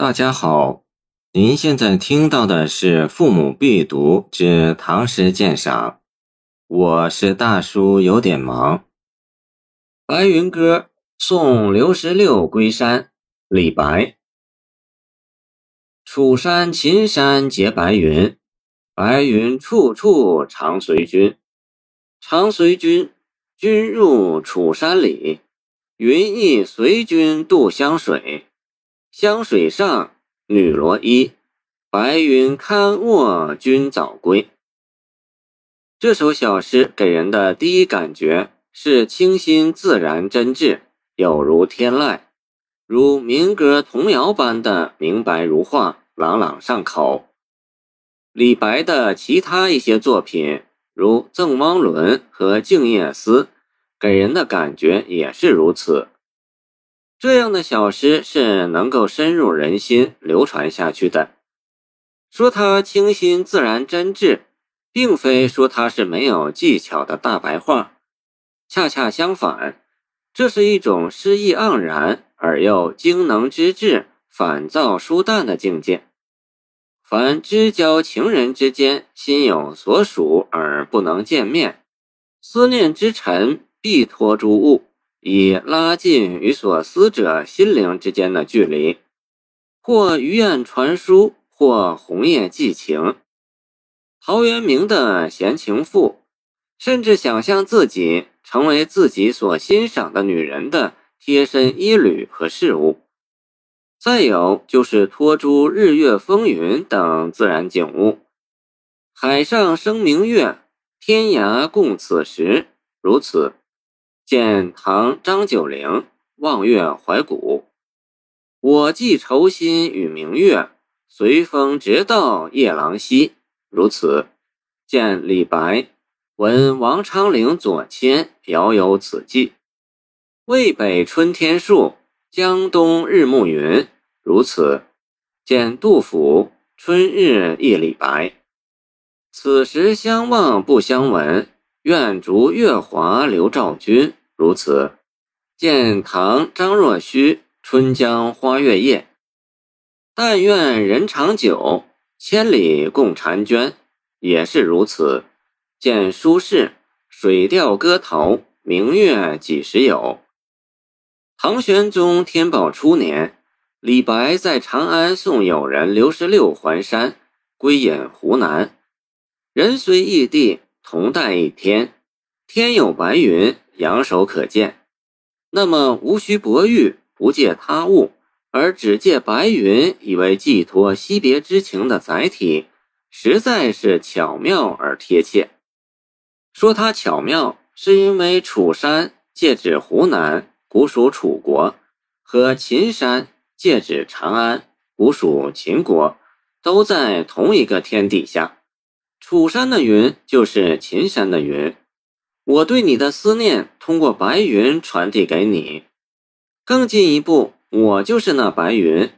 大家好，您现在听到的是《父母必读之唐诗鉴赏》，我是大叔，有点忙。《白云歌》送刘十六归山，李白。楚山秦山结白云，白云处处常随君。常随君，君入楚山里，云亦随君渡湘水。湘水上，女罗衣，白云堪卧君早归。这首小诗给人的第一感觉是清新自然、真挚，有如天籁，如民歌童谣般的明白如画、朗朗上口。李白的其他一些作品，如《赠汪伦》和《静夜思》，给人的感觉也是如此。这样的小诗是能够深入人心、流传下去的。说它清新自然、真挚，并非说它是没有技巧的大白话，恰恰相反，这是一种诗意盎然而又精能之至、反造疏淡的境界。凡知交情人之间，心有所属而不能见面，思念之尘必托诸物。以拉近与所思者心灵之间的距离，或鱼雁传书，或红叶寄情。陶渊明的闲情赋，甚至想象自己成为自己所欣赏的女人的贴身衣履和事物。再有就是托诸日月风云等自然景物，海上生明月，天涯共此时，如此。见唐张九龄望月怀古，我寄愁心与明月，随风直到夜郎西。如此，见李白闻王昌龄左迁，遥有此寄。渭北春天树，江东日暮云。如此，见杜甫春日忆李白。此时相望不相闻。愿逐月华流照君，如此。见唐张若虚《春江花月夜》。但愿人长久，千里共婵娟，也是如此。见苏轼《水调歌头·明月几时有》。唐玄宗天宝初年，李白在长安送友人刘十六还山，归隐湖南。人虽异地。同待一天，天有白云，仰首可见。那么无需博玉，不借他物，而只借白云，以为寄托惜别之情的载体，实在是巧妙而贴切。说它巧妙，是因为楚山借指湖南，古属楚国；和秦山借指长安，古属秦国，都在同一个天底下。楚山的云就是秦山的云，我对你的思念通过白云传递给你。更进一步，我就是那白云，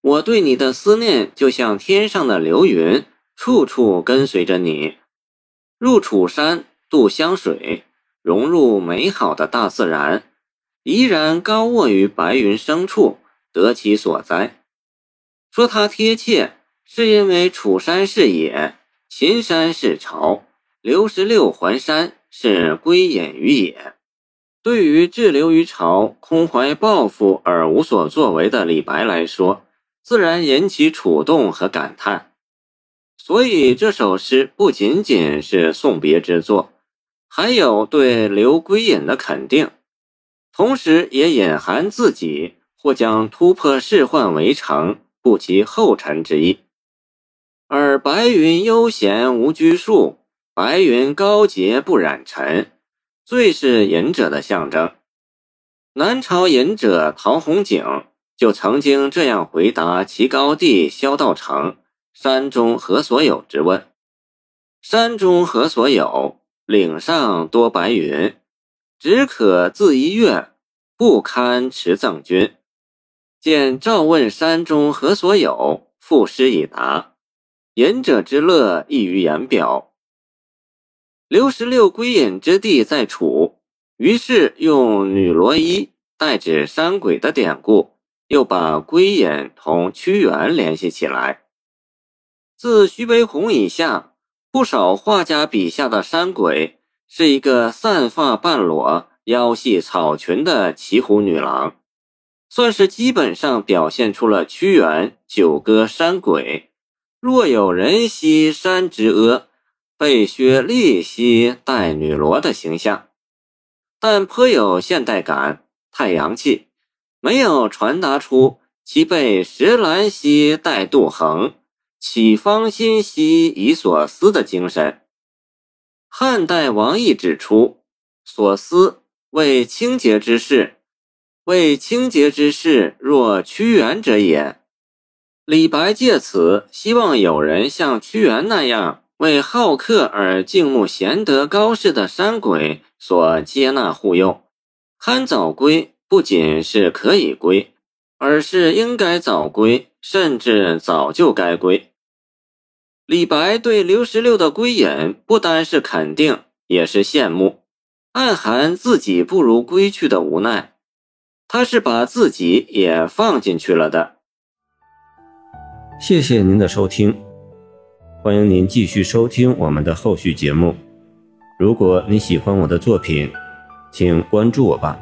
我对你的思念就像天上的流云，处处跟随着你。入楚山，渡湘水，融入美好的大自然，怡然高卧于白云深处，得其所在。说它贴切，是因为楚山是野。秦山是朝，刘十六环山是归隐于野。对于滞留于朝、空怀抱负而无所作为的李白来说，自然引起触动和感叹。所以这首诗不仅仅是送别之作，还有对刘归隐的肯定，同时也隐含自己或将突破世宦围城，步其后尘之意。而白云悠闲无拘束，白云高洁不染尘，最是隐者的象征。南朝隐者陶弘景就曾经这样回答其高帝萧道成“山中何所有”之问：“山中何所有？岭上多白云，只可自一月，不堪持赠君。”见赵问山中何所有，赋诗以答。隐者之乐溢于言表。刘十六归隐之地在楚，于是用女罗衣代指山鬼的典故，又把归隐同屈原联系起来。自徐悲鸿以下，不少画家笔下的山鬼是一个散发半裸、腰系草裙的骑虎女郎，算是基本上表现出了屈原九歌山鬼“若有人兮山之阿，被薛立兮带女罗”的形象。但颇有现代感，太阳气，没有传达出其被石兰兮带杜衡，启芳心兮以所思的精神。汉代王逸指出：“所思为清洁之事，为清洁之事，若屈原者也。”李白借此希望有人像屈原那样。为好客而敬慕贤德高士的山鬼所接纳护佑，堪早归不仅是可以归，而是应该早归，甚至早就该归。李白对刘十六的归隐不单是肯定，也是羡慕，暗含自己不如归去的无奈。他是把自己也放进去了的。谢谢您的收听。欢迎您继续收听我们的后续节目。如果你喜欢我的作品，请关注我吧。